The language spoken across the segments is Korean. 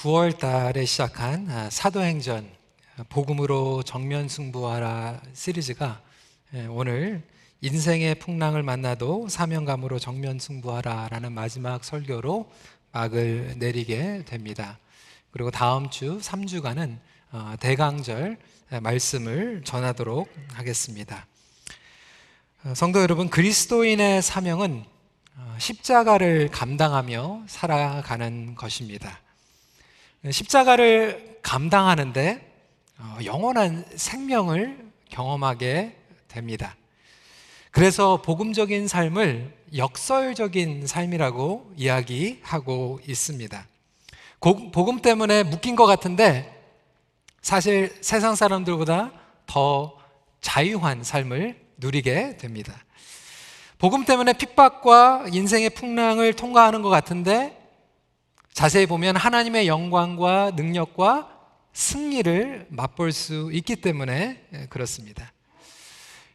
9월 달에 시작한 아, 사도행전 복음으로 정면 승부하라 시리즈가 예, 오늘 인생의 풍랑을 만나도 사명감으로 정면 승부하라라는 마지막 설교로 막을 내리게 됩니다. 그리고 다음 주 3주간은 어, 대강절 말씀을 전하도록 하겠습니다. 어, 성도 여러분, 그리스도인의 사명은 어, 십자가를 감당하며 살아가는 것입니다. 십자가를 감당하는데 영원한 생명을 경험하게 됩니다. 그래서 복음적인 삶을 역설적인 삶이라고 이야기하고 있습니다. 복음 때문에 묶인 것 같은데 사실 세상 사람들보다 더 자유한 삶을 누리게 됩니다. 복음 때문에 핍박과 인생의 풍랑을 통과하는 것 같은데 자세히 보면 하나님의 영광과 능력과 승리를 맛볼 수 있기 때문에 그렇습니다.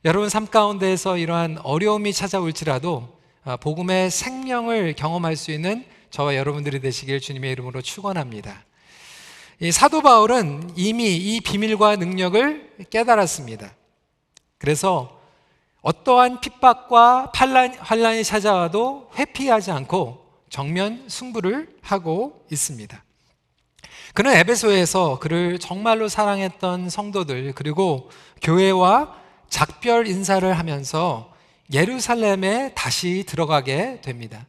여러분 삶 가운데에서 이러한 어려움이 찾아올지라도 아, 복음의 생명을 경험할 수 있는 저와 여러분들이 되시길 주님의 이름으로 축원합니다. 사도 바울은 이미 이 비밀과 능력을 깨달았습니다. 그래서 어떠한 핍박과 환란이 찾아와도 회피하지 않고 정면 승부를 하고 있습니다. 그는 에베소에서 그를 정말로 사랑했던 성도들 그리고 교회와 작별 인사를 하면서 예루살렘에 다시 들어가게 됩니다.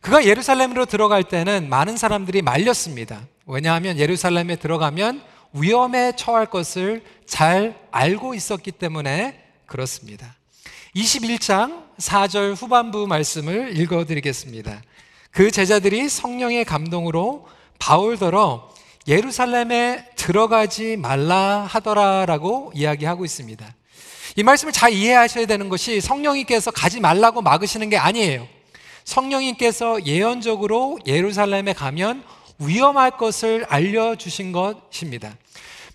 그가 예루살렘으로 들어갈 때는 많은 사람들이 말렸습니다. 왜냐하면 예루살렘에 들어가면 위험에 처할 것을 잘 알고 있었기 때문에 그렇습니다. 21장 4절 후반부 말씀을 읽어 드리겠습니다. 그 제자들이 성령의 감동으로 바울더러 예루살렘에 들어가지 말라 하더라라고 이야기하고 있습니다. 이 말씀을 잘 이해하셔야 되는 것이 성령님께서 가지 말라고 막으시는 게 아니에요. 성령님께서 예언적으로 예루살렘에 가면 위험할 것을 알려주신 것입니다.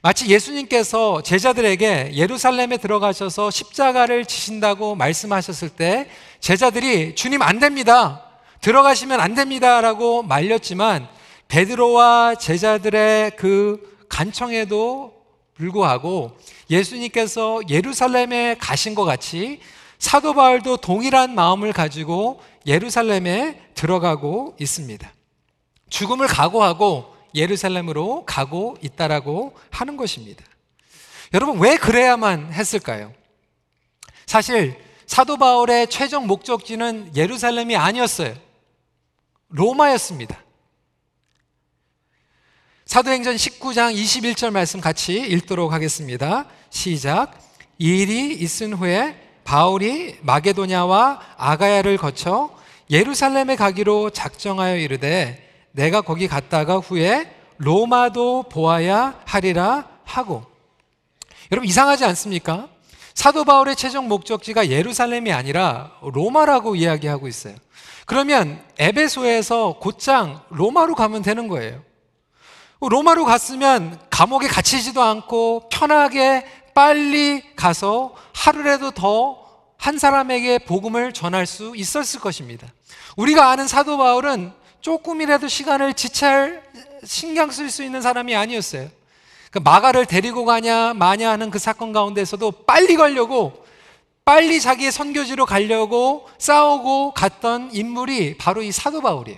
마치 예수님께서 제자들에게 예루살렘에 들어가셔서 십자가를 지신다고 말씀하셨을 때 제자들이 주님 안 됩니다. 들어가시면 안 됩니다라고 말렸지만 베드로와 제자들의 그 간청에도 불구하고 예수님께서 예루살렘에 가신 것 같이 사도 바울도 동일한 마음을 가지고 예루살렘에 들어가고 있습니다. 죽음을 각오하고 예루살렘으로 가고 있다라고 하는 것입니다. 여러분 왜 그래야만 했을까요? 사실 사도 바울의 최종 목적지는 예루살렘이 아니었어요. 로마였습니다. 사도행전 19장 21절 말씀 같이 읽도록 하겠습니다. 시작. 이 일이 있은 후에 바울이 마게도냐와 아가야를 거쳐 예루살렘에 가기로 작정하여 이르되 내가 거기 갔다가 후에 로마도 보아야 하리라 하고 여러분 이상하지 않습니까? 사도 바울의 최종 목적지가 예루살렘이 아니라 로마라고 이야기하고 있어요. 그러면 에베소에서 곧장 로마로 가면 되는 거예요. 로마로 갔으면 감옥에 갇히지도 않고 편하게 빨리 가서 하루라도 더 한 사람에게 복음을 전할 수 있었을 것입니다. 우리가 아는 사도 바울은 조금이라도 시간을 지체할 신경 쓸 수 있는 사람이 아니었어요. 그 마가를 데리고 가냐 마냐 하는 그 사건 가운데서도 빨리 가려고 빨리 자기의 선교지로 가려고 싸우고 갔던 인물이 바로 이 사도 바울이에요.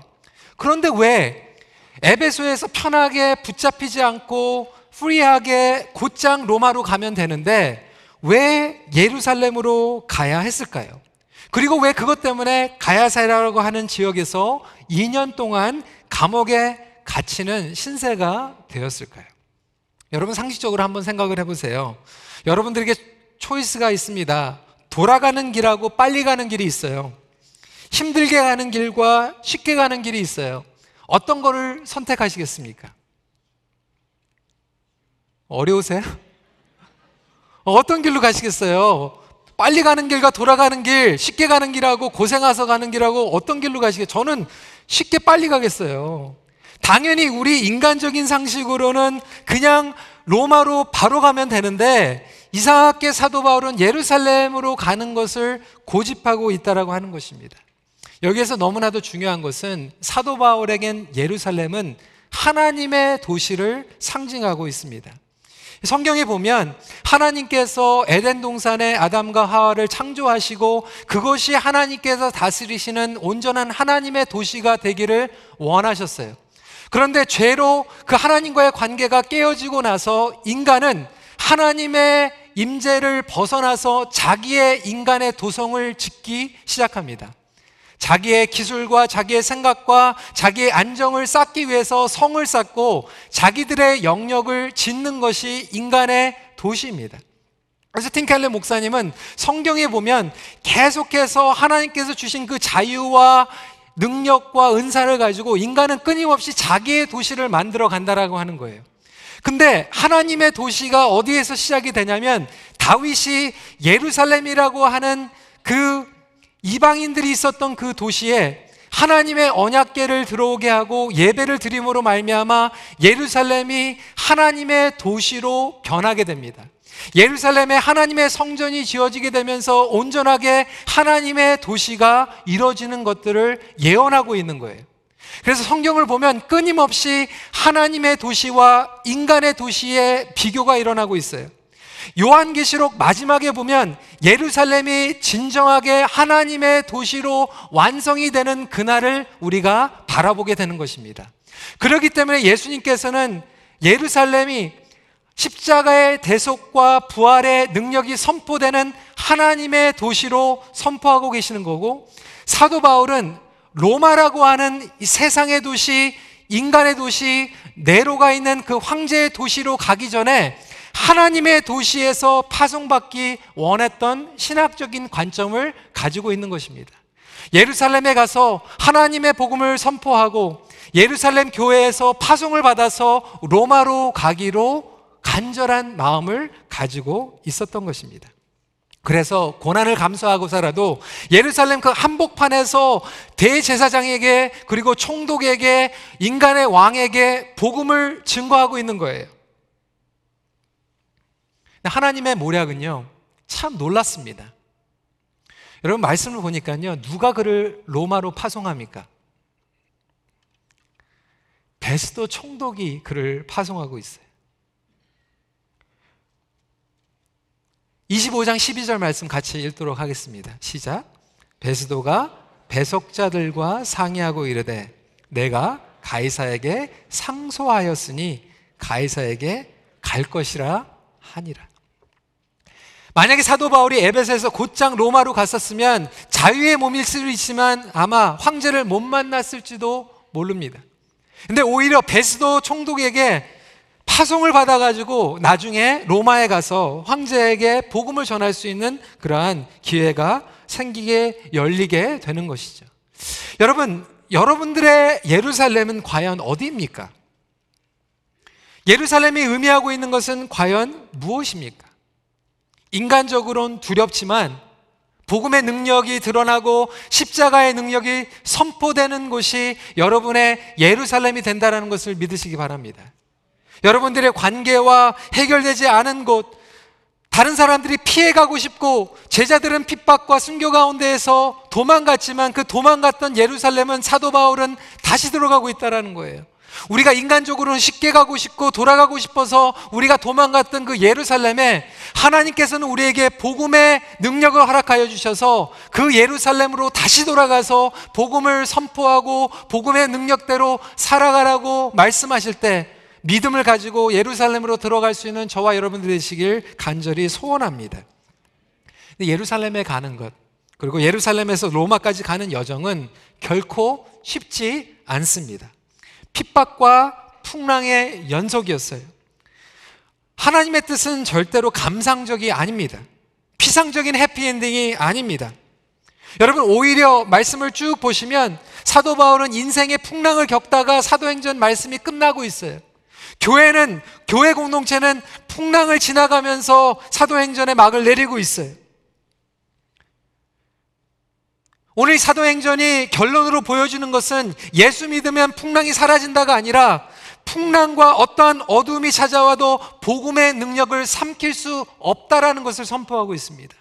그런데 왜 에베소에서 편하게 붙잡히지 않고 free하게 곧장 로마로 가면 되는데 왜 예루살렘으로 가야 했을까요? 그리고 왜 그것 때문에 가이사랴라고 하는 지역에서 2년 동안 감옥에 갇히는 신세가 되었을까요? 여러분 상식적으로 한번 생각을 해보세요. 여러분들에게 choice가 있습니다. 돌아가는 길하고 빨리 가는 길이 있어요. 힘들게 가는 길과 쉽게 가는 길이 있어요. 어떤 거를 선택하시겠습니까? 어려우세요? 어떤 길로 가시겠어요? 빨리 가는 길과 돌아가는 길, 쉽게 가는 길하고 고생해서 가는 길하고 어떤 길로 가시겠어요? 저는 쉽게 빨리 가겠어요. 당연히 우리 인간적인 상식으로는 그냥 로마로 바로 가면 되는데 이상하게 사도 바울은 예루살렘으로 가는 것을 고집하고 있다라고 하는 것입니다. 여기에서 너무나도 중요한 것은 사도 바울에겐 예루살렘은 하나님의 도시를 상징하고 있습니다. 성경에 보면 하나님께서 에덴 동산에 아담과 하와를 창조하시고 그것이 하나님께서 다스리시는 온전한 하나님의 도시가 되기를 원하셨어요. 그런데 죄로 그 하나님과의 관계가 깨어지고 나서 인간은 하나님의 임재를 벗어나서 자기의 인간의 도성을 짓기 시작합니다. 자기의 기술과 자기의 생각과 자기의 안정을 쌓기 위해서 성을 쌓고 자기들의 영역을 짓는 것이 인간의 도시입니다. 그래서 팀켈레 목사님은 성경에 보면 계속해서 하나님께서 주신 그 자유와 능력과 은사를 가지고 인간은 끊임없이 자기의 도시를 만들어 간다라고 하는 거예요. 근데 하나님의 도시가 어디에서 시작이 되냐면 다윗이 예루살렘이라고 하는 그 이방인들이 있었던 그 도시에 하나님의 언약궤를 들어오게 하고 예배를 드림으로 말미암아 예루살렘이 하나님의 도시로 변하게 됩니다. 예루살렘에 하나님의 성전이 지어지게 되면서 온전하게 하나님의 도시가 이루어지는 것들을 예언하고 있는 거예요. 그래서 성경을 보면 끊임없이 하나님의 도시와 인간의 도시의 비교가 일어나고 있어요. 요한계시록 마지막에 보면 예루살렘이 진정하게 하나님의 도시로 완성이 되는 그날을 우리가 바라보게 되는 것입니다. 그렇기 때문에 예수님께서는 예루살렘이 십자가의 대속과 부활의 능력이 선포되는 하나님의 도시로 선포하고 계시는 거고 사도 바울은 로마라고 하는 세상의 도시, 인간의 도시, 네로가 있는 그 황제의 도시로 가기 전에 하나님의 도시에서 파송받기 원했던 신학적인 관점을 가지고 있는 것입니다. 예루살렘에 가서 하나님의 복음을 선포하고 예루살렘 교회에서 파송을 받아서 로마로 가기로 간절한 마음을 가지고 있었던 것입니다. 그래서 고난을 감수하고 살아도 예루살렘 그 한복판에서 대제사장에게 그리고 총독에게 인간의 왕에게 복음을 증거하고 있는 거예요. 하나님의 모략은요, 참 놀랐습니다. 여러분, 말씀을 보니까요, 누가 그를 로마로 파송합니까? 베스도 총독이 그를 파송하고 있어요. 25장 12절 말씀 같이 읽도록 하겠습니다. 시작. 베스도가 배속자들과 상의하고 이르되 내가 가이사에게 상소하였으니 가이사에게 갈 것이라 하니라. 만약에 사도 바울이 에베소에서 곧장 로마로 갔었으면 자유의 몸일 수도 있지만 아마 황제를 못 만났을지도 모릅니다. 근데 오히려 베스도 총독에게 파송을 받아가지고 나중에 로마에 가서 황제에게 복음을 전할 수 있는 그러한 기회가 생기게 열리게 되는 것이죠. 여러분, 여러분들의 예루살렘은 과연 어디입니까? 예루살렘이 의미하고 있는 것은 과연 무엇입니까? 인간적으로는 두렵지만 복음의 능력이 드러나고 십자가의 능력이 선포되는 곳이 여러분의 예루살렘이 된다는 것을 믿으시기 바랍니다. 여러분들의 관계와 해결되지 않은 곳, 다른 사람들이 피해가고 싶고 제자들은 핍박과 순교 가운데에서 도망갔지만 그 도망갔던 예루살렘은 사도 바울은 다시 들어가고 있다는 거예요. 우리가 인간적으로는 쉽게 가고 싶고 돌아가고 싶어서 우리가 도망갔던 그 예루살렘에 하나님께서는 우리에게 복음의 능력을 허락하여 주셔서 그 예루살렘으로 다시 돌아가서 복음을 선포하고 복음의 능력대로 살아가라고 말씀하실 때 믿음을 가지고 예루살렘으로 들어갈 수 있는 저와 여러분들 되시길 간절히 소원합니다. 예루살렘에 가는 것, 그리고 예루살렘에서 로마까지 가는 여정은 결코 쉽지 않습니다. 핍박과 풍랑의 연속이었어요. 하나님의 뜻은 절대로 감상적이 아닙니다. 피상적인 해피엔딩이 아닙니다. 여러분, 오히려 말씀을 쭉 보시면 사도 바울은 인생의 풍랑을 겪다가 사도행전 말씀이 끝나고 있어요. 교회는, 교회 공동체는 풍랑을 지나가면서 사도행전의 막을 내리고 있어요. 오늘 사도행전이 결론으로 보여주는 것은 예수 믿으면 풍랑이 사라진다가 아니라 풍랑과 어떠한 어둠이 찾아와도 복음의 능력을 삼킬 수 없다라는 것을 선포하고 있습니다.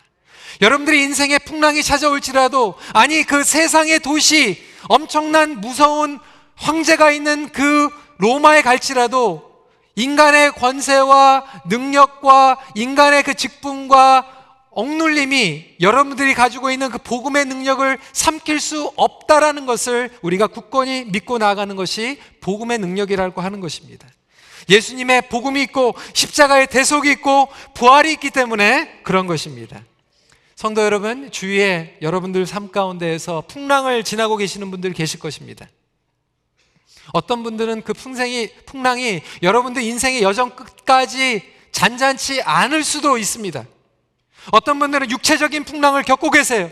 여러분들이 인생의 풍랑이 찾아올지라도 아니 그 세상의 도시 엄청난 무서운 황제가 있는 그 로마에 갈지라도 인간의 권세와 능력과 인간의 그 직분과 억눌림이 여러분들이 가지고 있는 그 복음의 능력을 삼킬 수 없다라는 것을 우리가 굳건히 믿고 나아가는 것이 복음의 능력이라고 하는 것입니다. 예수님의 복음이 있고 십자가의 대속이 있고 부활이 있기 때문에 그런 것입니다. 성도 여러분, 주위에 여러분들 삶 가운데에서 풍랑을 지나고 계시는 분들 계실 것입니다. 어떤 분들은 그 풍생이, 풍랑이 여러분들 인생의 여정 끝까지 잔잔치 않을 수도 있습니다. 어떤 분들은 육체적인 풍랑을 겪고 계세요.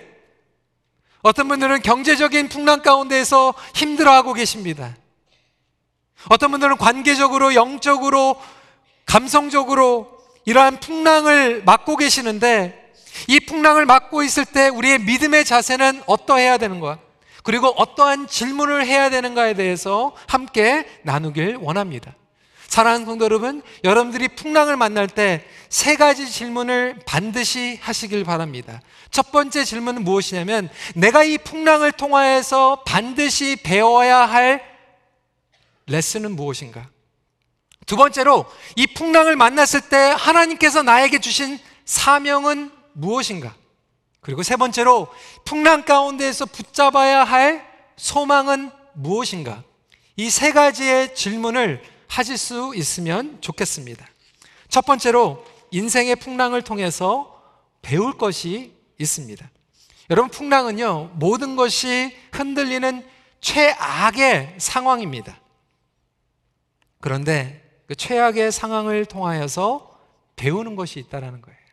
어떤 분들은 경제적인 풍랑 가운데에서 힘들어하고 계십니다. 어떤 분들은 관계적으로, 영적으로, 감성적으로 이러한 풍랑을 맞고 계시는데 이 풍랑을 맞고 있을 때 우리의 믿음의 자세는 어떠해야 되는 거야? 그리고 어떠한 질문을 해야 되는가에 대해서 함께 나누길 원합니다. 사랑하는 성도 여러분, 여러분들이 풍랑을 만날 때 세 가지 질문을 반드시 하시길 바랍니다. 첫 번째 질문은 무엇이냐면, 내가 이 풍랑을 통하여서 반드시 배워야 할 레슨은 무엇인가? 두 번째로, 이 풍랑을 만났을 때 하나님께서 나에게 주신 사명은 무엇인가? 그리고 세 번째로, 풍랑 가운데에서 붙잡아야 할 소망은 무엇인가? 이 세 가지의 질문을 하실 수 있으면 좋겠습니다. 첫 번째로 인생의 풍랑을 통해서 배울 것이 있습니다. 여러분, 풍랑은요, 모든 것이 흔들리는 최악의 상황입니다. 그런데 그 최악의 상황을 통하여서 배우는 것이 있다는 거예요.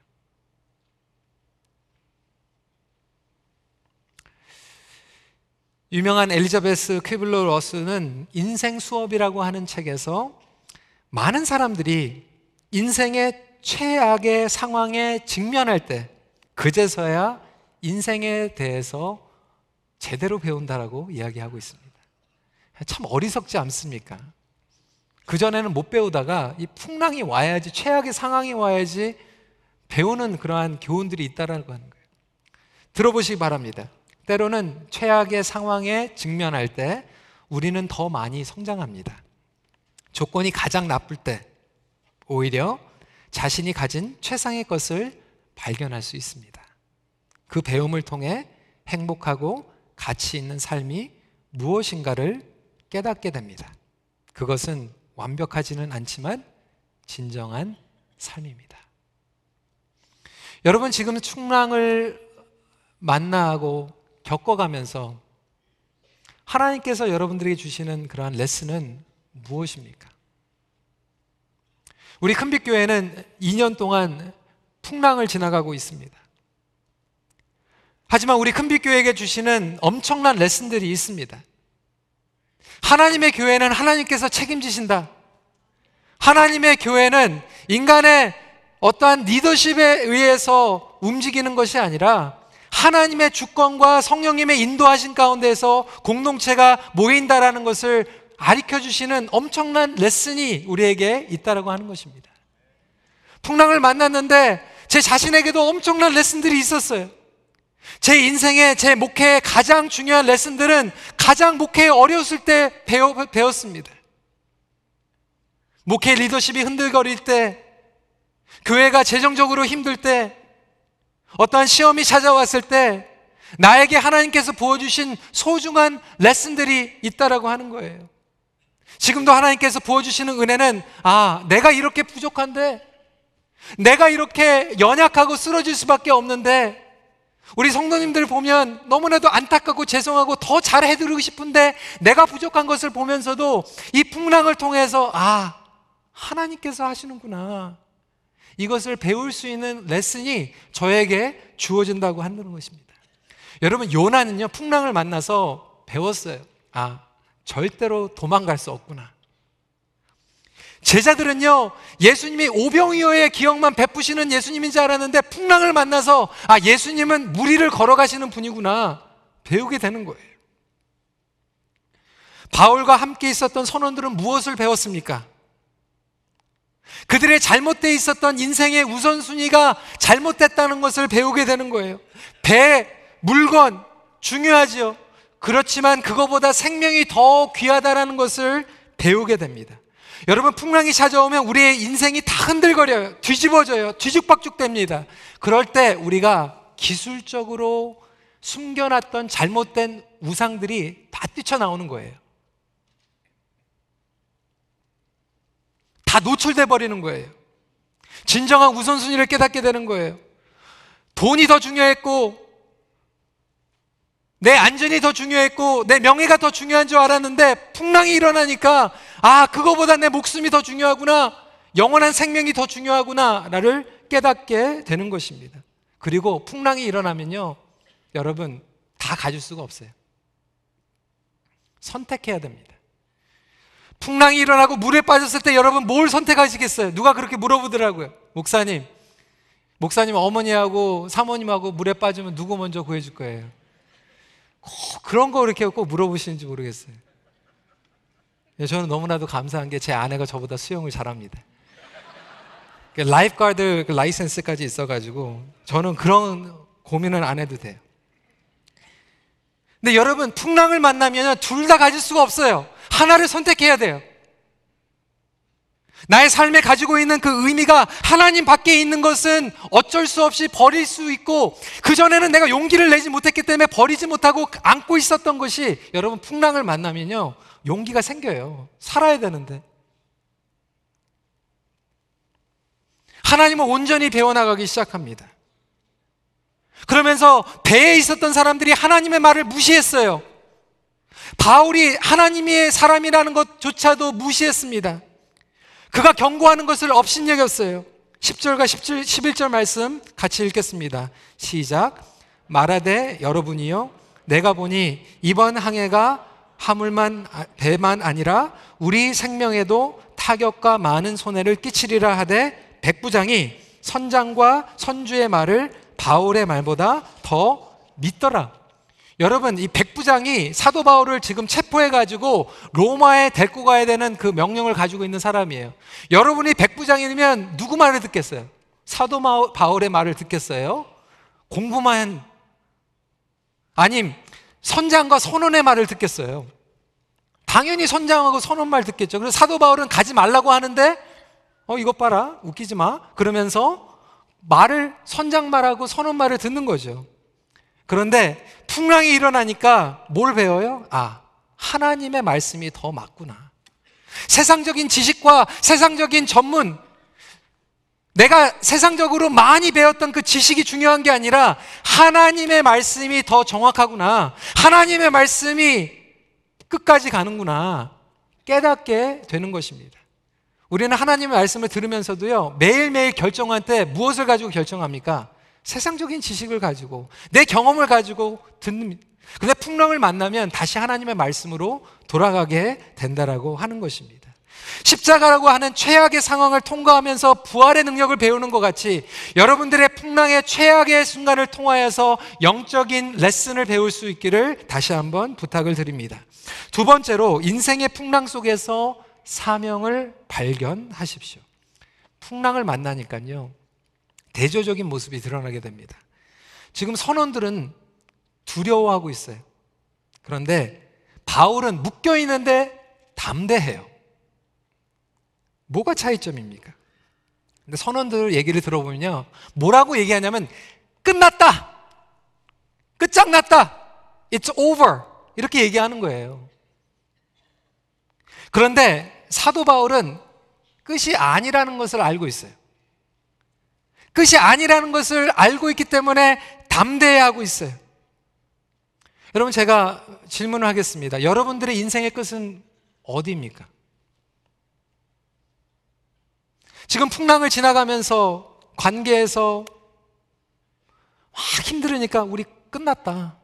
유명한 엘리자베스 퀴블러 러스는 인생 수업이라고 하는 책에서 많은 사람들이 인생의 최악의 상황에 직면할 때 그제서야 인생에 대해서 제대로 배운다라고 이야기하고 있습니다. 참 어리석지 않습니까? 그전에는 못 배우다가 이 풍랑이 와야지, 최악의 상황이 와야지 배우는 그러한 교훈들이 있다라는 거예요. 들어보시기 바랍니다. 때로는 최악의 상황에 직면할 때 우리는 더 많이 성장합니다. 조건이 가장 나쁠 때 오히려 자신이 가진 최상의 것을 발견할 수 있습니다. 그 배움을 통해 행복하고 가치 있는 삶이 무엇인가를 깨닫게 됩니다. 그것은 완벽하지는 않지만 진정한 삶입니다. 여러분 지금 충랑을 만나고 겪어가면서 하나님께서 여러분들에게 주시는 그러한 레슨은 무엇입니까? 우리 큰빛교회는 2년 동안 풍랑을 지나가고 있습니다. 하지만 우리 큰빛교회에게 주시는 엄청난 레슨들이 있습니다. 하나님의 교회는 하나님께서 책임지신다. 하나님의 교회는 인간의 어떠한 리더십에 의해서 움직이는 것이 아니라 하나님의 주권과 성령님의 인도하신 가운데서 공동체가 모인다라는 것을 가르쳐 주시는 엄청난 레슨이 우리에게 있다라고 하는 것입니다. 풍랑을 만났는데 제 자신에게도 엄청난 레슨들이 있었어요. 제 인생에 제 목회의 가장 중요한 레슨들은 가장 목회에 어려웠을 때 배워, 배웠습니다. 목회 리더십이 흔들거릴 때, 교회가 재정적으로 힘들 때, 어떠한 시험이 찾아왔을 때 나에게 하나님께서 부어주신 소중한 레슨들이 있다라고 하는 거예요. 지금도 하나님께서 부어주시는 은혜는 아, 내가 이렇게 부족한데 내가 이렇게 연약하고 쓰러질 수밖에 없는데 우리 성도님들 보면 너무나도 안타깝고 죄송하고 더 잘 해드리고 싶은데 내가 부족한 것을 보면서도 이 풍랑을 통해서 아, 하나님께서 하시는구나. 이것을 배울 수 있는 레슨이 저에게 주어진다고 하는 것입니다. 여러분, 요나는요, 풍랑을 만나서 배웠어요. 아, 절대로 도망갈 수 없구나. 제자들은요, 예수님이 오병이어의 기억만 베푸시는 예수님인 줄 알았는데 풍랑을 만나서 아, 예수님은 무리를 걸어가시는 분이구나. 배우게 되는 거예요. 바울과 함께 있었던 선원들은 무엇을 배웠습니까? 그들의 잘못되어 있었던 인생의 우선순위가 잘못됐다는 것을 배우게 되는 거예요. 배, 물건, 중요하지요. 그렇지만 그거보다 생명이 더 귀하다라는 것을 배우게 됩니다. 여러분, 풍랑이 찾아오면 우리의 인생이 다 흔들거려요. 뒤집어져요. 뒤죽박죽 됩니다. 그럴 때 우리가 기술적으로 숨겨놨던 잘못된 우상들이 다 뛰쳐나오는 거예요. 다 노출돼 버리는 거예요. 진정한 우선순위를 깨닫게 되는 거예요. 돈이 더 중요했고, 내 안전이 더 중요했고, 내 명예가 더 중요한 줄 알았는데, 풍랑이 일어나니까, 아, 그거보다 내 목숨이 더 중요하구나, 영원한 생명이 더 중요하구나, 나를 깨닫게 되는 것입니다. 그리고 풍랑이 일어나면요, 여러분, 다 가질 수가 없어요. 선택해야 됩니다. 풍랑이 일어나고 물에 빠졌을 때 여러분 뭘 선택하시겠어요? 누가 그렇게 물어보더라고요. 목사님, 목사님 어머니하고 사모님하고 물에 빠지면 누구 먼저 구해줄 거예요? 꼭 그런 거 이렇게 꼭 물어보시는지 모르겠어요. 예, 저는 너무나도 감사한 게 제 아내가 저보다 수영을 잘합니다. 그 lifeguard 그 license까지 있어가지고 저는 그런 고민은 안 해도 돼요. 근데 여러분 풍랑을 만나면 둘 다 가질 수가 없어요. 하나를 선택해야 돼요. 나의 삶에 가지고 있는 그 의미가 하나님 밖에 있는 것은 어쩔 수 없이 버릴 수 있고, 그전에는 내가 용기를 내지 못했기 때문에 버리지 못하고 안고 있었던 것이 여러분 풍랑을 만나면요, 용기가 생겨요. 살아야 되는데. 하나님은 온전히 배워나가기 시작합니다. 그러면서 배에 있었던 사람들이 하나님의 말을 무시했어요. 바울이 하나님의 사람이라는 것조차도 무시했습니다. 그가 경고하는 것을 업신여겼어요. 10절과 17, 11절 말씀 같이 읽겠습니다. 시작. 말하되 여러분이요. 내가 보니 이번 항해가 화물만, 배만 아니라 우리 생명에도 타격과 많은 손해를 끼치리라 하되 백부장이 선장과 선주의 말을 바울의 말보다 더 믿더라. 여러분, 이 백부장이 사도 바울을 지금 체포해 가지고 로마에 데리고 가야 되는 그 명령을 가지고 있는 사람이에요. 여러분이 백부장이면 누구 말을 듣겠어요? 사도 바울의 말을 듣겠어요? 공부만, 아님, 선장과 선원의 말을 듣겠어요? 당연히 선장하고 선원 말 듣겠죠. 그래서 사도 바울은 가지 말라고 하는데, 어, 이것 봐라. 웃기지 마. 그러면서 말을, 선장 말하고 선원 말을 듣는 거죠. 그런데 풍랑이 일어나니까 뭘 배워요? 아, 하나님의 말씀이 더 맞구나. 세상적인 지식과 세상적인 전문, 내가 세상적으로 많이 배웠던 그 지식이 중요한 게 아니라 하나님의 말씀이 더 정확하구나. 하나님의 말씀이 끝까지 가는구나. 깨닫게 되는 것입니다. 우리는 하나님의 말씀을 들으면서도요, 매일매일 결정할 때 무엇을 가지고 결정합니까? 세상적인 지식을 가지고 내 경험을 가지고 듣는 근데 풍랑을 만나면 다시 하나님의 말씀으로 돌아가게 된다라고 하는 것입니다. 십자가라고 하는 최악의 상황을 통과하면서 부활의 능력을 배우는 것 같이 여러분들의 풍랑의 최악의 순간을 통하여서 영적인 레슨을 배울 수 있기를 다시 한번 부탁을 드립니다. 두 번째로 인생의 풍랑 속에서 사명을 발견하십시오. 풍랑을 만나니까요. 대조적인 모습이 드러나게 됩니다. 지금 선원들은 두려워하고 있어요. 그런데 바울은 묶여 있는데 담대해요. 뭐가 차이점입니까? 근데 선원들 얘기를 들어보면요. 뭐라고 얘기하냐면 끝났다. 끝장났다. It's over. 이렇게 얘기하는 거예요. 그런데 사도 바울은 끝이 아니라는 것을 알고 있어요. 끝이 아니라는 것을 알고 있기 때문에 담대해하고 있어요. 여러분 제가 질문을 하겠습니다. 여러분들의 인생의 끝은 어디입니까? 지금 풍랑을 지나가면서 관계에서 막 힘들으니까 우리 끝났다.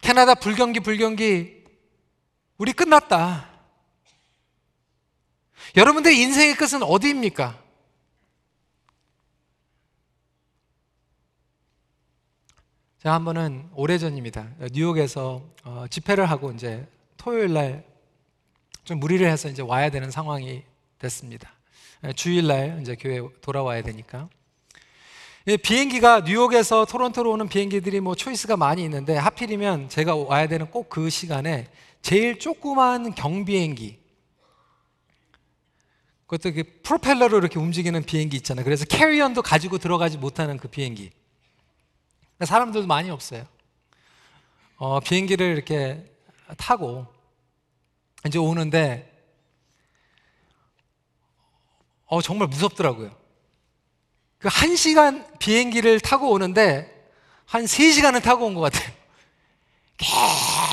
캐나다 불경기 불경기 우리 끝났다. 여러분들 인생의 끝은 어디입니까? 제가 한 번은 오래전입니다. 뉴욕에서 어, 집회를 하고 이제 토요일 날 좀 무리를 해서 이제 와야 되는 상황이 됐습니다. 주일 날 이제 교회 돌아와야 되니까. 예, 비행기가 뉴욕에서 토론토로 오는 비행기들이 뭐 초이스가 많이 있는데 하필이면 제가 와야 되는 꼭 그 시간에 제일 조그만 경비행기 그것도 그 프로펠러로 이렇게 움직이는 비행기 있잖아요. 그래서 캐리언도 가지고 들어가지 못하는 그 비행기. 사람들도 많이 없어요. 어, 비행기를 이렇게 타고 이제 오는데 어, 정말 무섭더라고요. 그 한 시간 비행기를 타고 오는데 한 세 시간은 타고 온 것 같아요.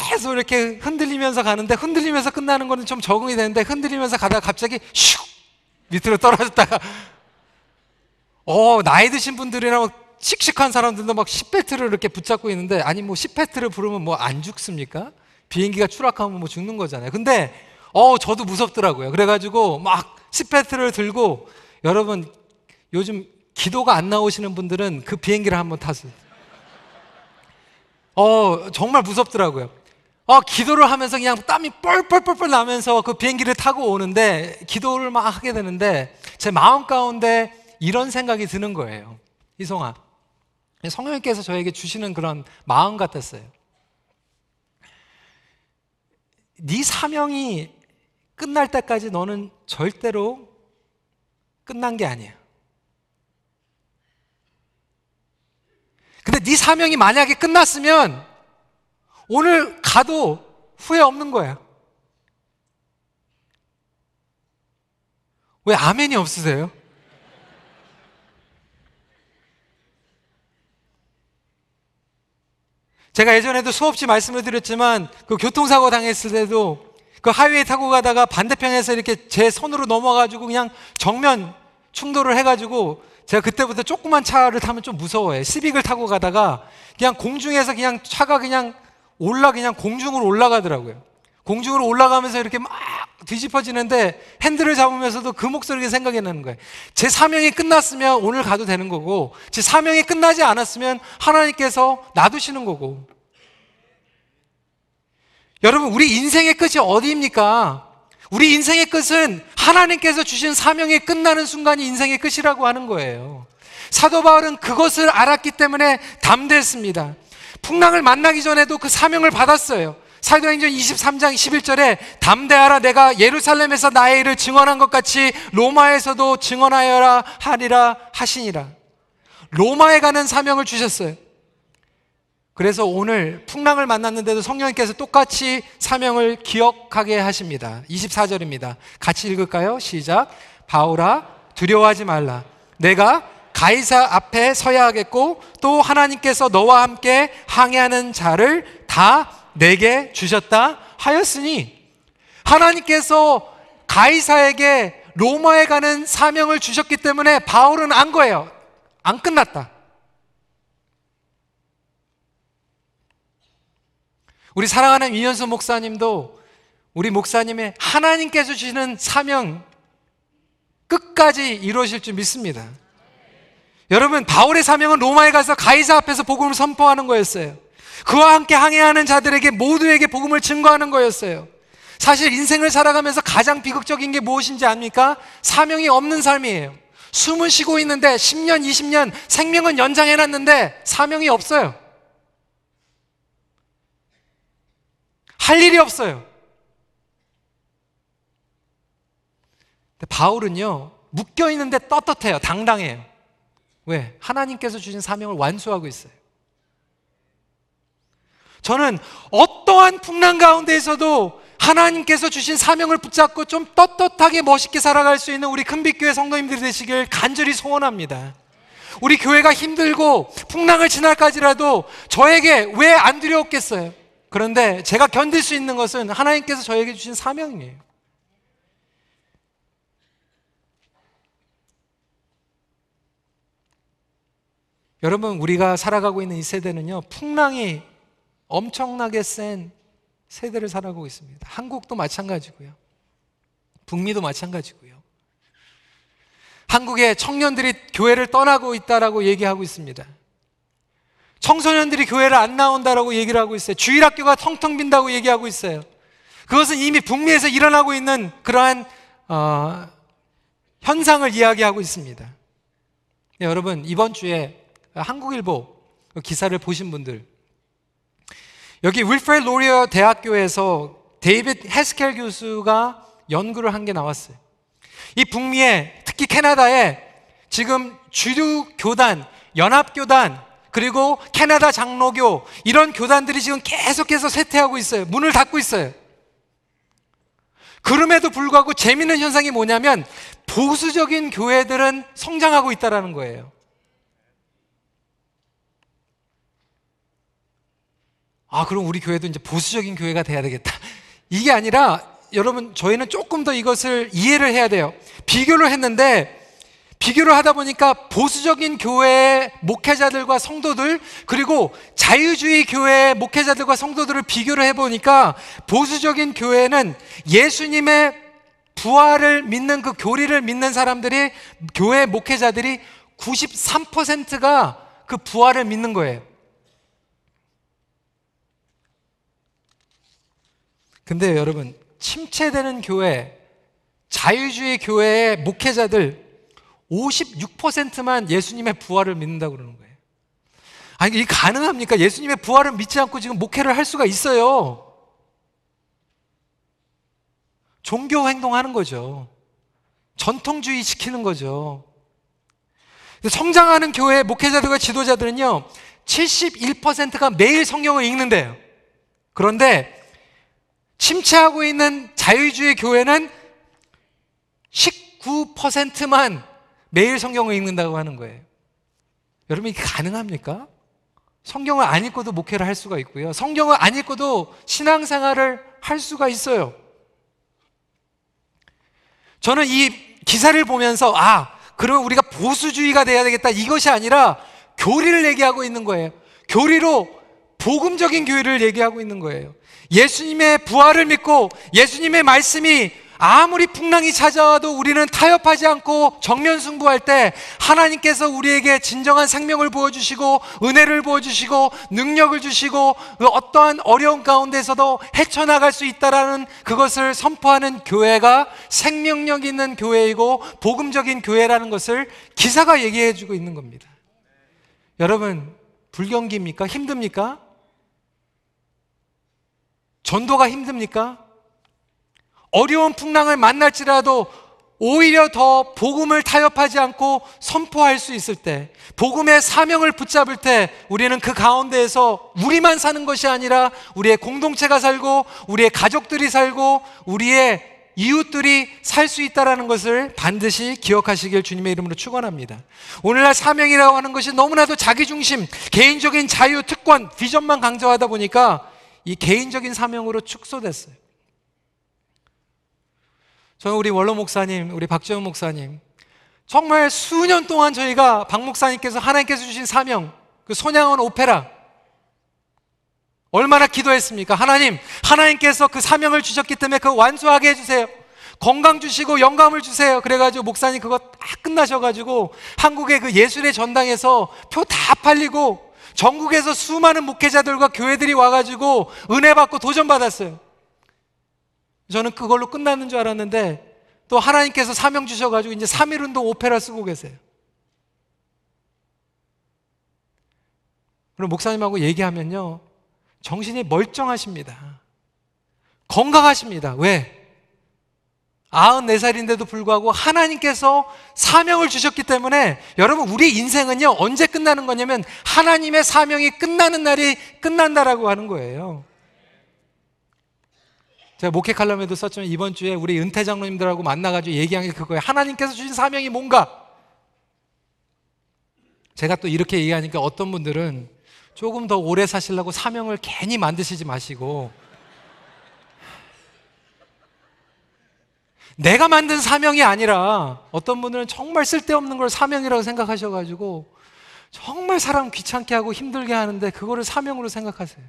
계속 이렇게 흔들리면서 가는데 흔들리면서 끝나는 거는 좀 적응이 되는데 흔들리면서 가다가 갑자기 슉 밑으로 떨어졌다가 어 나이 드신 분들이나 막 씩씩한 사람들도 막 10배트를 이렇게 붙잡고 있는데 아니 뭐 10배트를 부르면 뭐 안 죽습니까? 비행기가 추락하면 뭐 죽는 거잖아요. 근데 어 저도 무섭더라고요. 그래가지고 막 10배트를 들고 여러분 요즘 기도가 안 나오시는 분들은 그 비행기를 한번 타세요. 어 정말 무섭더라고요. 어, 기도를 하면서 그냥 땀이 뻘뻘뻘뻘 나면서 그 비행기를 타고 오는데 기도를 막 하게 되는데 제 마음 가운데 이런 생각이 드는 거예요. 이송아. 성령님께서 저에게 주시는 그런 마음 같았어요. 네 사명이 끝날 때까지 너는 절대로 끝난 게 아니야. 근데 네 사명이 만약에 끝났으면 오늘 가도 후회 없는 거야. 왜 아멘이 없으세요? 제가 예전에도 수없이 말씀을 드렸지만 그 교통사고 당했을 때도 그 하이웨이 타고 가다가 반대편에서 이렇게 제 손으로 넘어가지고 그냥 정면 충돌을 해가지고 제가 그때부터 조그만 차를 타면 좀 무서워요. 시빅을 타고 가다가 그냥 공중에서 그냥 차가 그냥 올라 그냥 공중으로 올라가더라고요. 공중으로 올라가면서 이렇게 막 뒤집어지는데 핸들을 잡으면서도 그 목소리가 생각이 나는 거예요. 제 사명이 끝났으면 오늘 가도 되는 거고, 제 사명이 끝나지 않았으면 하나님께서 놔두시는 거고. 여러분, 우리 인생의 끝이 어디입니까? 우리 인생의 끝은 하나님께서 주신 사명이 끝나는 순간이 인생의 끝이라고 하는 거예요. 사도 바울은 그것을 알았기 때문에 담대했습니다. 풍랑을 만나기 전에도 그 사명을 받았어요. 사도행전 23장 11절에 담대하라 내가 예루살렘에서 나의 일을 증언한 것 같이 로마에서도 증언하여라 하리라 하시니라. 로마에 가는 사명을 주셨어요. 그래서 오늘 풍랑을 만났는데도 성령님께서 똑같이 사명을 기억하게 하십니다. 24절입니다. 같이 읽을까요? 시작. 바울아 두려워하지 말라. 내가 가이사 앞에 서야 하겠고 또 하나님께서 너와 함께 항해하는 자를 다 내게 주셨다 하였으니 하나님께서 가이사에게 로마에 가는 사명을 주셨기 때문에 바울은 안 거예요. 안 끝났다. 우리 사랑하는 이현수 목사님도 우리 목사님의 하나님께서 주시는 사명 끝까지 이루어질 줄 믿습니다. 여러분 바울의 사명은 로마에 가서 가이사 앞에서 복음을 선포하는 거였어요. 그와 함께 항해하는 자들에게 모두에게 복음을 증거하는 거였어요. 사실 인생을 살아가면서 가장 비극적인 게 무엇인지 압니까? 사명이 없는 삶이에요. 숨은 쉬고 있는데 10년, 20년 생명은 연장해놨는데 사명이 없어요. 할 일이 없어요. 바울은요, 묶여 있는데 떳떳해요. 당당해요. 왜? 하나님께서 주신 사명을 완수하고 있어요. 저는 어떠한 풍랑 가운데에서도 하나님께서 주신 사명을 붙잡고 좀 떳떳하게 멋있게 살아갈 수 있는 우리 큰빛교회 성도님들이 되시길 간절히 소원합니다. 우리 교회가 힘들고 풍랑을 지날까지라도 저에게 왜 안 두려웠겠어요? 그런데 제가 견딜 수 있는 것은 하나님께서 저에게 주신 사명이에요. 여러분, 우리가 살아가고 있는 이 세대는요, 풍랑이 엄청나게 센 세대를 살아가고 있습니다. 한국도 마찬가지고요. 북미도 마찬가지고요. 한국의 청년들이 교회를 떠나고 있다라고 얘기하고 있습니다. 청소년들이 교회를 안 나온다라고 얘기를 하고 있어요. 주일학교가 텅텅 빈다고 얘기하고 있어요. 그것은 이미 북미에서 일어나고 있는 그러한 어, 현상을 이야기하고 있습니다. 네, 여러분 이번 주에 한국일보 기사를 보신 분들 여기 윌프레드 로리어 대학교에서 데이빗 헤스켈 교수가 연구를 한 게 나왔어요. 이 북미에 특히 캐나다에 지금 주류 교단, 연합 교단, 그리고 캐나다 장로교 이런 교단들이 지금 계속해서 쇠퇴하고 있어요. 문을 닫고 있어요. 그럼에도 불구하고 재미있는 현상이 뭐냐면 보수적인 교회들은 성장하고 있다라는 거예요. 아, 그럼 우리 교회도 이제 보수적인 교회가 돼야 되겠다. 이게 아니라 여러분 저희는 조금 더 이것을 이해를 해야 돼요. 비교를 했는데 비교를 하다 보니까 보수적인 교회의 목회자들과 성도들 그리고 자유주의 교회의 목회자들과 성도들을 비교를 해 보니까 보수적인 교회는 예수님의 부활을 믿는 그 교리를 믿는 사람들이 교회 목회자들이 93%가 그 부활을 믿는 거예요. 근데 여러분 침체되는 교회, 자유주의 교회의 목회자들 56%만 예수님의 부활을 믿는다고 그러는 거예요. 아니, 이게 가능합니까? 예수님의 부활을 믿지 않고 지금 목회를 할 수가 있어요. 종교 행동하는 거죠. 전통주의 지키는 거죠. 성장하는 교회 목회자들과 지도자들은요, 71%가 매일 성경을 읽는데요. 그런데 침체하고 있는 자유주의 교회는 19%만 매일 성경을 읽는다고 하는 거예요. 여러분 이게 가능합니까? 성경을 안 읽고도 목회를 할 수가 있고요. 성경을 안 읽고도 신앙생활을 할 수가 있어요. 저는 이 기사를 보면서 아, 그러면 우리가 보수주의가 돼야 되겠다. 이것이 아니라 교리를 얘기하고 있는 거예요. 교리로 복음적인 교회를 얘기하고 있는 거예요. 예수님의 부활을 믿고 예수님의 말씀이 아무리 풍랑이 찾아와도 우리는 타협하지 않고 정면 승부할 때 하나님께서 우리에게 진정한 생명을 부어주시고 은혜를 부어주시고 능력을 주시고 그 어떠한 어려운 가운데서도 헤쳐나갈 수 있다라는 그것을 선포하는 교회가 생명력 있는 교회이고 복음적인 교회라는 것을 기사가 얘기해 주고 있는 겁니다. 여러분, 불경기입니까? 힘듭니까? 전도가 힘듭니까? 어려운 풍랑을 만날지라도 오히려 더 복음을 타협하지 않고 선포할 수 있을 때, 복음의 사명을 붙잡을 때, 우리는 그 가운데에서 우리만 사는 것이 아니라 우리의 공동체가 살고, 우리의 가족들이 살고, 우리의 이웃들이 살 수 있다라는 것을 반드시 기억하시길 주님의 이름으로 축원합니다. 오늘날 사명이라고 하는 것이 너무나도 자기 중심, 개인적인 자유, 특권, 비전만 강조하다 보니까 이 개인적인 사명으로 축소됐어요. 저는 우리 원로 목사님, 우리 박재훈 목사님, 정말 수년 동안 저희가 박 목사님께서 하나님께서 주신 사명, 그 손양원 오페라, 얼마나 기도했습니까? 하나님, 하나님께서 그 사명을 주셨기 때문에 그거 완수하게 해주세요. 건강 주시고 영감을 주세요. 그래가지고 목사님 그거 다 끝나셔가지고 한국의 그 예술의 전당에서 표 다 팔리고 전국에서 수많은 목회자들과 교회들이 와가지고 은혜 받고 도전 받았어요. 저는 그걸로 끝나는 줄 알았는데 또 하나님께서 사명 주셔가지고 이제 3일 운동 오페라 쓰고 계세요. 그럼 목사님하고 얘기하면요. 정신이 멀쩡하십니다. 건강하십니다. 왜? 94살인데도 불구하고 하나님께서 사명을 주셨기 때문에 여러분 우리 인생은요 언제 끝나는 거냐면 하나님의 사명이 끝나는 날이 끝난다라고 하는 거예요. 제가 목회 칼럼에도 썼지만 이번 주에 우리 은퇴 장로님들하고 만나가지고 얘기한 게 그거예요. 하나님께서 주신 사명이 뭔가? 제가 또 이렇게 얘기하니까 어떤 분들은 조금 더 오래 사시려고 사명을 괜히 만드시지 마시고 내가 만든 사명이 아니라 어떤 분들은 정말 쓸데없는 걸 사명이라고 생각하셔가지고 정말 사람 귀찮게 하고 힘들게 하는데 그거를 사명으로 생각하세요.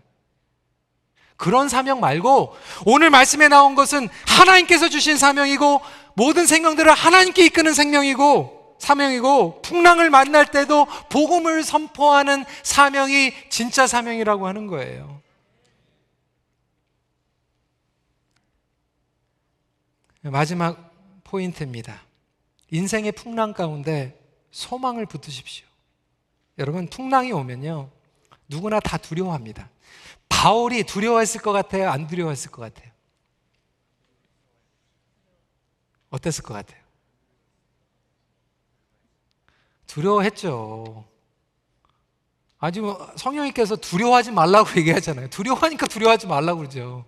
그런 사명 말고 오늘 말씀에 나온 것은 하나님께서 주신 사명이고 모든 생명들을 하나님께 이끄는 생명이고 사명이고 풍랑을 만날 때도 복음을 선포하는 사명이 진짜 사명이라고 하는 거예요. 마지막 포인트입니다. 인생의 풍랑 가운데 소망을 붙으십시오. 여러분, 풍랑이 오면요. 누구나 다 두려워합니다. 바울이 두려워했을 것 같아요? 안 두려워했을 것 같아요? 어땠을 것 같아요? 두려워했죠. 아주 뭐 성령님께서 두려워하지 말라고 얘기하잖아요. 두려워하니까 두려워하지 말라고 그러죠.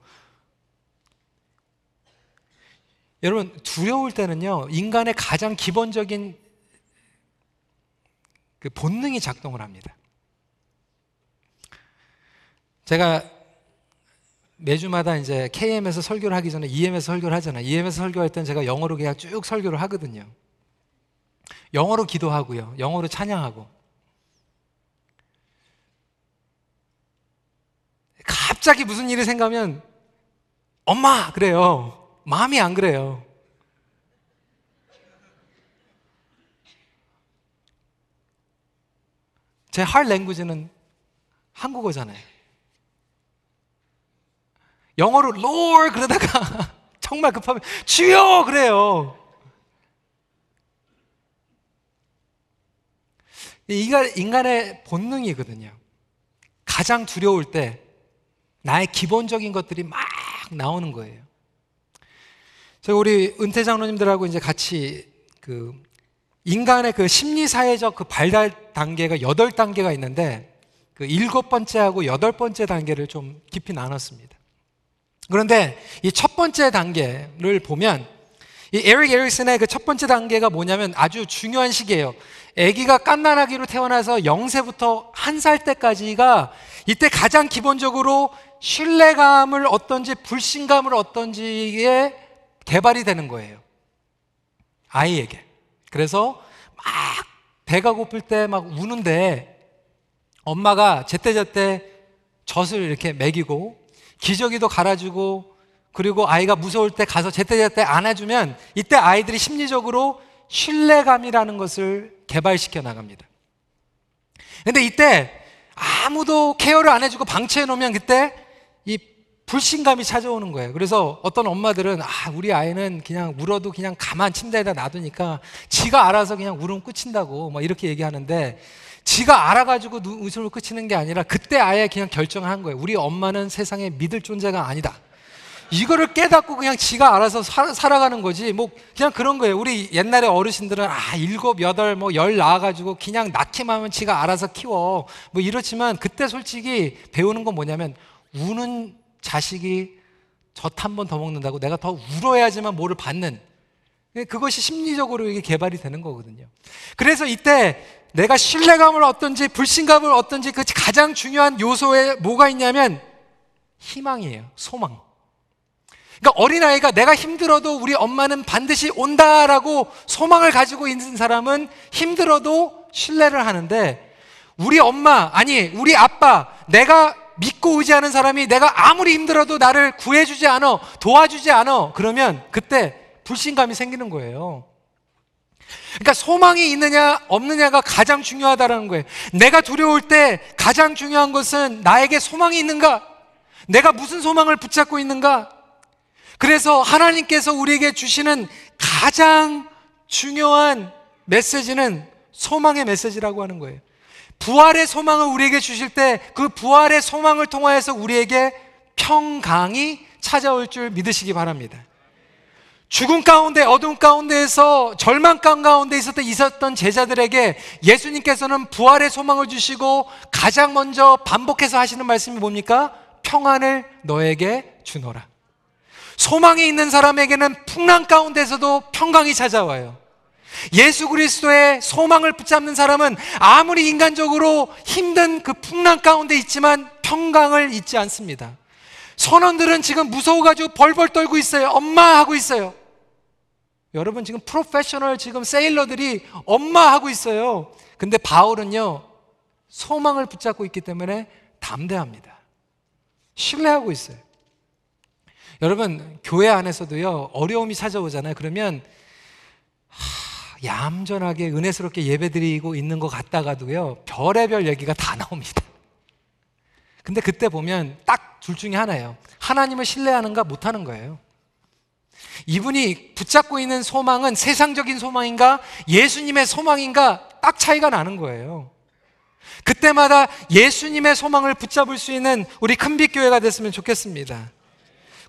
여러분, 두려울 때는요, 인간의 가장 기본적인 그 본능이 작동을 합니다. 제가 매주마다 이제 KM에서 설교를 하기 전에 EM에서 설교를 하잖아요. EM에서 설교할 때는 제가 영어로 그냥 쭉 설교를 하거든요. 영어로 기도하고요. 영어로 찬양하고. 갑자기 무슨 일이 생각하면 엄마 그래요. 마음이 안 그래요. 제할 랭귀지는 한국어잖아요. 영어로 Lord 그러다가 정말 급하면 주여 그래요. 이가 인간의 본능이거든요. 가장 두려울 때 나의 기본적인 것들이 막 나오는 거예요. 제가 우리 은퇴 장로님들하고 이제 같이 그 인간의 그 심리 사회적 그 발달 단계가 여덟 단계가 있는데 그 일곱 번째하고 여덟 번째 단계를 좀 깊이 나눴습니다. 그런데 이 첫 번째 단계를 보면 이 에릭 에릭슨의 그 첫 번째 단계가 뭐냐면 아주 중요한 시기예요. 아기가 깐난아기로 태어나서 0세부터 1살 때까지가 이때 가장 기본적으로 신뢰감을 어떤지 불신감을 어떤지에 개발이 되는 거예요. 아이에게. 그래서 막 배가 고플 때 막 우는데 엄마가 제때제때 젖을 이렇게 먹이고 기저귀도 갈아주고 그리고 아이가 무서울 때 가서 제때제때 안아주면 이때 아이들이 심리적으로 신뢰감이라는 것을 개발시켜 나갑니다. 근데 이때 아무도 케어를 안 해주고 방치해 놓으면 그때 이 불신감이 찾아오는 거예요. 그래서 어떤 엄마들은 아, 우리 아이는 그냥 울어도 그냥 가만 침대에다 놔두니까 지가 알아서 그냥 울음 끝인다고 뭐 이렇게 얘기하는데 지가 알아가지고 웃음을 끝이는 게 아니라 그때 아예 그냥 결정을 한 거예요. 우리 엄마는 세상에 믿을 존재가 아니다. 이거를 깨닫고 그냥 지가 알아서 살, 살아 가는 거지. 뭐 그냥 그런 거예요. 우리 옛날에 어르신들은 아 일곱 여덟 뭐 열 낳아가지고 그냥 낳기만 하면 지가 알아서 키워. 뭐 이렇지만 그때 솔직히 배우는 건 뭐냐면 우는 자식이 젖 한 번 더 먹는다고 내가 더 울어야지만 뭐를 받는 그것이 심리적으로 이게 개발이 되는 거거든요. 그래서 이때 내가 신뢰감을 얻든지 불신감을 얻든지 그 가장 중요한 요소에 뭐가 있냐면 희망이에요. 소망. 그러니까 어린아이가 내가 힘들어도 우리 엄마는 반드시 온다라고 소망을 가지고 있는 사람은 힘들어도 신뢰를 하는데 우리 엄마, 아니, 우리 아빠, 내가 믿고 의지하는 사람이 내가 아무리 힘들어도 나를 구해주지 않아, 도와주지 않아, 그러면 그때 불신감이 생기는 거예요. 그러니까 소망이 있느냐 없느냐가 가장 중요하다는 거예요. 내가 두려울 때 가장 중요한 것은 나에게 소망이 있는가? 내가 무슨 소망을 붙잡고 있는가? 그래서 하나님께서 우리에게 주시는 가장 중요한 메시지는 소망의 메시지라고 하는 거예요. 부활의 소망을 우리에게 주실 때 그 부활의 소망을 통하여서 우리에게 평강이 찾아올 줄 믿으시기 바랍니다. 죽음 가운데 어둠 가운데에서 절망 가운데 있었던 있었던 제자들에게 예수님께서는 부활의 소망을 주시고 가장 먼저 반복해서 하시는 말씀이 뭡니까? 평안을 너에게 주노라. 소망이 있는 사람에게는 풍랑 가운데서도 평강이 찾아와요. 예수 그리스도의 소망을 붙잡는 사람은 아무리 인간적으로 힘든 그 풍랑 가운데 있지만 평강을 잊지 않습니다. 선원들은 지금 무서워가지고 벌벌 떨고 있어요. 엄마 하고 있어요. 여러분 지금 프로페셔널 지금 세일러들이 엄마 하고 있어요. 근데 바울은요, 소망을 붙잡고 있기 때문에 담대합니다. 신뢰하고 있어요. 여러분, 교회 안에서도요, 어려움이 찾아오잖아요. 그러면, 하, 얌전하게 은혜스럽게 예배 드리고 있는 것 같다가도요, 별의별 얘기가 다 나옵니다. 근데 그때 보면 딱 둘 중에 하나예요. 하나님을 신뢰하는가 못하는 거예요. 이분이 붙잡고 있는 소망은 세상적인 소망인가 예수님의 소망인가 딱 차이가 나는 거예요. 그때마다 예수님의 소망을 붙잡을 수 있는 우리 큰빛교회가 됐으면 좋겠습니다.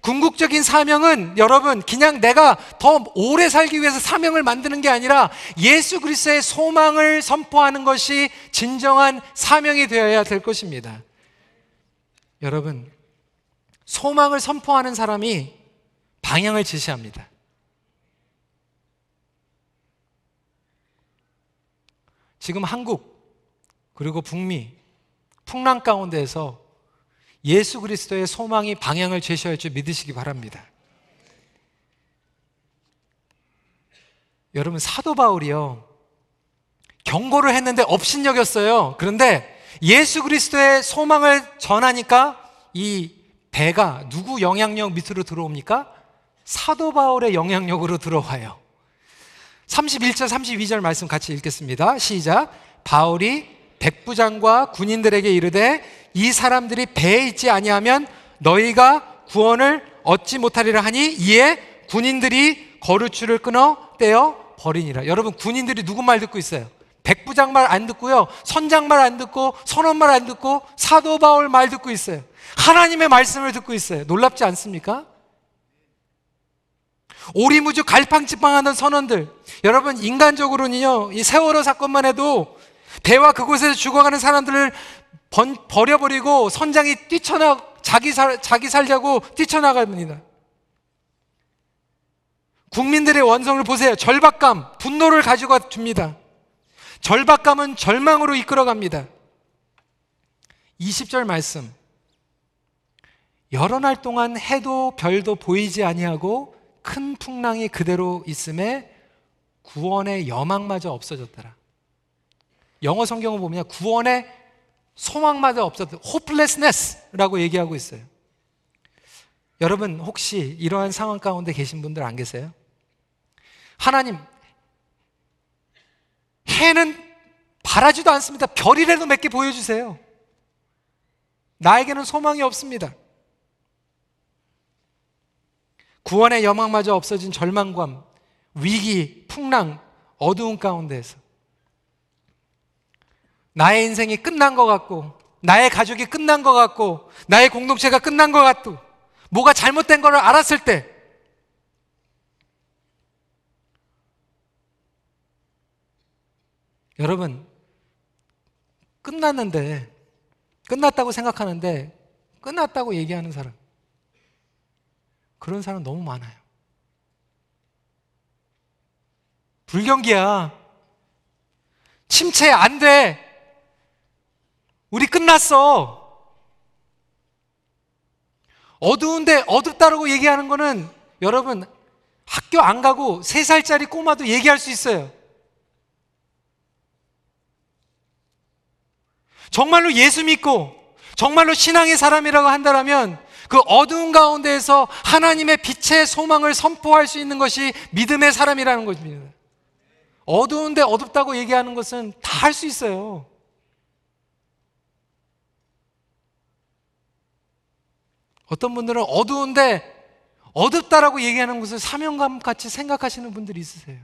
궁극적인 사명은 여러분 그냥 내가 더 오래 살기 위해서 사명을 만드는 게 아니라 예수 그리스도의 소망을 선포하는 것이 진정한 사명이 되어야 될 것입니다. 여러분 소망을 선포하는 사람이 방향을 지시합니다. 지금 한국 그리고 북미 풍랑 가운데에서 예수 그리스도의 소망이 방향을 제시할 줄 믿으시기 바랍니다. 여러분 사도 바울이요 경고를 했는데 업신여겼어요. 그런데 예수 그리스도의 소망을 전하니까 이 배가 누구 영향력 밑으로 들어옵니까? 사도 바울의 영향력으로 들어와요. 31절 32절 말씀 같이 읽겠습니다. 시작. 바울이 백부장과 군인들에게 이르되 이 사람들이 배에 있지 아니하면 너희가 구원을 얻지 못하리라 하니 이에 군인들이 거루줄을 끊어 떼어 버리니라. 여러분 군인들이 누구 말 듣고 있어요? 백부장 말 안 듣고요. 선장 말 안 듣고 선원 말 안 듣고 사도 바울 말 듣고 있어요. 하나님의 말씀을 듣고 있어요. 놀랍지 않습니까? 오리무주 갈팡지팡하는 선원들. 여러분 인간적으로는요. 이 세월호 사건만 해도 배와 그곳에서 죽어가는 사람들을 번, 버려버리고 선장이 뛰쳐나 자기 살 자기 살자고 뛰쳐나갑니다. 국민들의 원성을 보세요. 절박감, 분노를 가지고 줍니다. 절박감은 절망으로 이끌어갑니다. 20절 말씀. 여러 날 동안 해도 별도 보이지 아니하고 큰 풍랑이 그대로 있음에 구원의 여망마저 없어졌더라. 영어 성경을 보면 구원의 소망마저 없었다. hopelessness라고 얘기하고 있어요. 여러분 혹시 이러한 상황 가운데 계신 분들 안 계세요? 하나님 해는 바라지도 않습니다. 별이라도 몇 개 보여주세요. 나에게는 소망이 없습니다. 구원의 여망마저 없어진 절망감, 위기, 풍랑, 어두운 가운데에서 나의 인생이 끝난 것 같고, 나의 가족이 끝난 것 같고, 나의 공동체가 끝난 것 같고, 뭐가 잘못된 것을 알았을 때, 여러분, 끝났는데, 끝났다고 생각하는데, 끝났다고 얘기하는 사람. 그런 사람 너무 많아요. 불경기야. 침체 안 돼. 우리 끝났어. 어두운데 어둡다라고 얘기하는 거는 여러분 학교 안 가고 세 살짜리 꼬마도 얘기할 수 있어요. 정말로 예수 믿고 정말로 신앙의 사람이라고 한다면 그 어두운 가운데에서 하나님의 빛의 소망을 선포할 수 있는 것이 믿음의 사람이라는 것입니다. 어두운데 어둡다고 얘기하는 것은 다 할 수 있어요. 어떤 분들은 어두운데 어둡다라고 얘기하는 것을 사명감 같이 생각하시는 분들이 있으세요.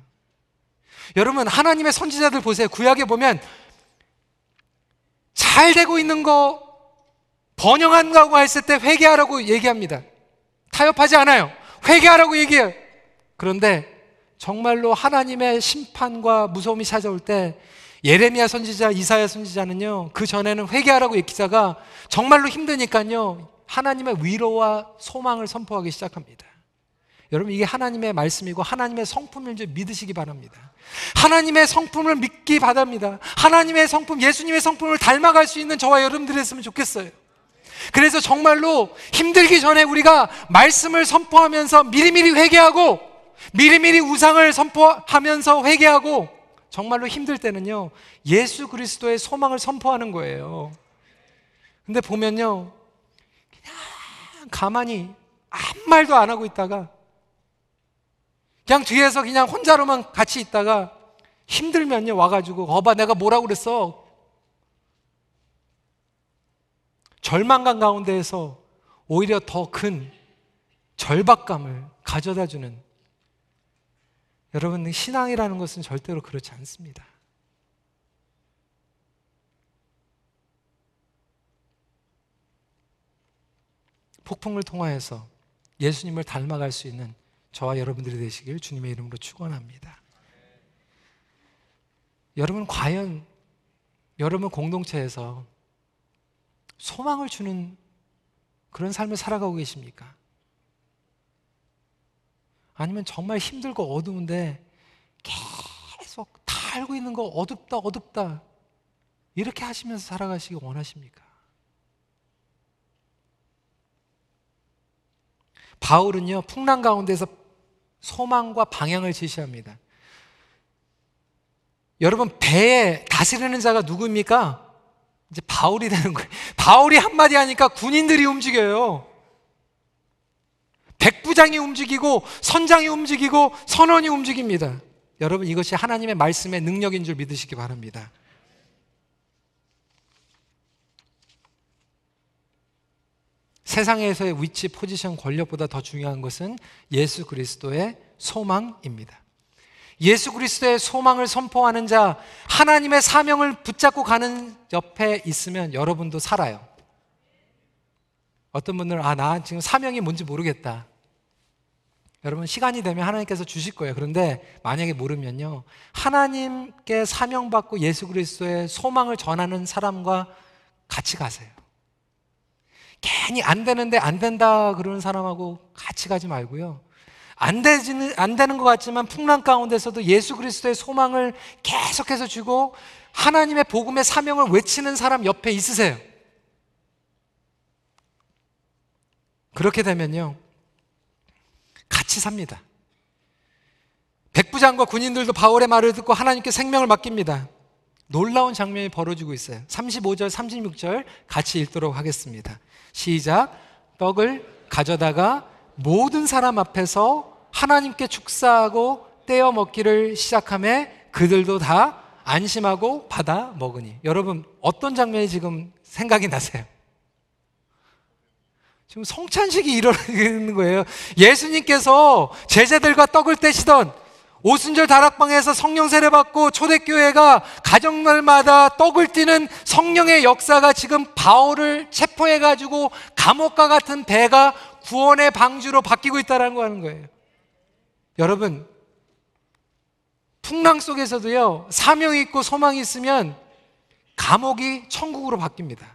여러분, 하나님의 선지자들 보세요. 구약에 보면 잘 되고 있는 거 번영한다고 했을 때 회개하라고 얘기합니다. 타협하지 않아요. 회개하라고 얘기해요. 그런데 정말로 하나님의 심판과 무서움이 찾아올 때 예레미야 선지자, 이사야 선지자는요. 그 전에는 회개하라고 기자가 정말로 힘드니까요. 하나님의 위로와 소망을 선포하기 시작합니다. 여러분 이게 하나님의 말씀이고 하나님의 성품인 줄 믿으시기 바랍니다. 하나님의 성품을 믿기 바랍니다. 하나님의 성품, 예수님의 성품을 닮아갈 수 있는 저와 여러분들이 했으면 좋겠어요. 그래서 정말로 힘들기 전에 우리가 말씀을 선포하면서 미리미리 회개하고 미리미리 우상을 선포하면서 회개하고 정말로 힘들 때는요 예수 그리스도의 소망을 선포하는 거예요. 근데 보면요 가만히 아무 말도 안 하고 있다가 그냥 뒤에서 그냥 혼자로만 같이 있다가 힘들면요 와가지고 어봐 내가 뭐라고 그랬어 절망감 가운데에서 오히려 더 큰 절박감을 가져다 주는 여러분 신앙이라는 것은 절대로 그렇지 않습니다. 폭풍을 통하여서 예수님을 닮아갈 수 있는 저와 여러분들이 되시길 주님의 이름으로 축원합니다. 여러분 과연 여러분 공동체에서 소망을 주는 그런 삶을 살아가고 계십니까? 아니면 정말 힘들고 어두운데 계속 다 알고 있는 거 어둡다 어둡다 이렇게 하시면서 살아가시기 원하십니까? 바울은요 풍랑 가운데서 소망과 방향을 제시합니다. 여러분 배에 다스리는 자가 누구입니까? 이제 바울이 되는 거예요. 바울이 한마디 하니까 군인들이 움직여요. 백부장이 움직이고 선장이 움직이고 선원이 움직입니다. 여러분 이것이 하나님의 말씀의 능력인 줄 믿으시기 바랍니다. 세상에서의 위치, 포지션, 권력보다 더 중요한 것은 예수 그리스도의 소망입니다. 예수 그리스도의 소망을 선포하는 자, 하나님의 사명을 붙잡고 가는 옆에 있으면 여러분도 살아요. 어떤 분들은, 아, 나 지금 사명이 뭔지 모르겠다. 여러분, 시간이 되면 하나님께서 주실 거예요. 그런데 만약에 모르면요. 하나님께 사명받고 예수 그리스도의 소망을 전하는 사람과 같이 가세요. 괜히 안 되는데 안 된다 그러는 사람하고 같이 가지 말고요. 안 되지는 안 되는 것 같지만 풍랑 가운데서도 예수 그리스도의 소망을 계속해서 주고 하나님의 복음의 사명을 외치는 사람 옆에 있으세요. 그렇게 되면요. 같이 삽니다. 백부장과 군인들도 바울의 말을 듣고 하나님께 생명을 맡깁니다. 놀라운 장면이 벌어지고 있어요. 35절, 36절 같이 읽도록 하겠습니다. 시작. 떡을 가져다가 모든 사람 앞에서 하나님께 축사하고 떼어 먹기를 시작함에 그들도 다 안심하고 받아 먹으니. 여러분, 어떤 장면이 지금 생각이 나세요? 지금 성찬식이 일어나는 거예요. 예수님께서 제자들과 떡을 떼시던 오순절 다락방에서 성령 세례 받고 초대교회가 가정날마다 떡을 띠는 성령의 역사가 지금 바울을 체포해 가지고 감옥과 같은 배가 구원의 방주로 바뀌고 있다는 거 하는 거예요. 여러분 풍랑 속에서도요 사명이 있고 소망이 있으면 감옥이 천국으로 바뀝니다.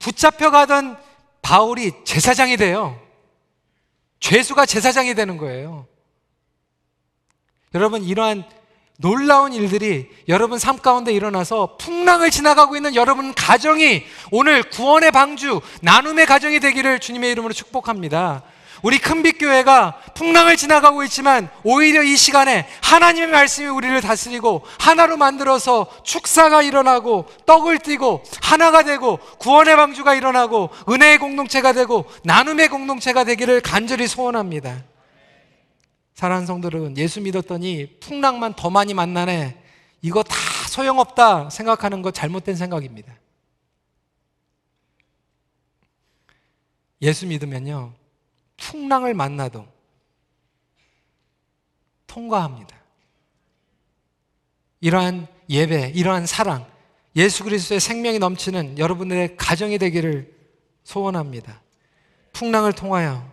붙잡혀 가던 바울이 제사장이 돼요. 죄수가 제사장이 되는 거예요. 여러분 이러한 놀라운 일들이 여러분 삶 가운데 일어나서 풍랑을 지나가고 있는 여러분 가정이 오늘 구원의 방주, 나눔의 가정이 되기를 주님의 이름으로 축복합니다. 우리 큰빛교회가 풍랑을 지나가고 있지만 오히려 이 시간에 하나님의 말씀이 우리를 다스리고 하나로 만들어서 축사가 일어나고 떡을 띠고 하나가 되고 구원의 방주가 일어나고 은혜의 공동체가 되고 나눔의 공동체가 되기를 간절히 소원합니다. 사랑하는 성도들은 예수 믿었더니 풍랑만 더 많이 만나네. 이거 다 소용없다 생각하는 거 잘못된 생각입니다. 예수 믿으면요. 풍랑을 만나도 통과합니다. 이러한 예배, 이러한 사랑, 예수 그리스도의 생명이 넘치는 여러분들의 가정이 되기를 소원합니다. 풍랑을 통하여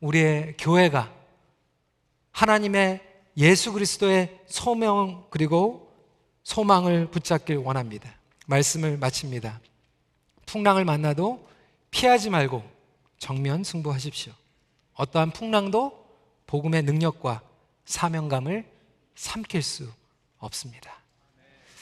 우리의 교회가 하나님의 예수 그리스도의 소명 그리고 소망을 붙잡길 원합니다. 말씀을 마칩니다. 풍랑을 만나도 피하지 말고 정면 승부하십시오. 어떠한 풍랑도 복음의 능력과 사명감을 삼킬 수 없습니다.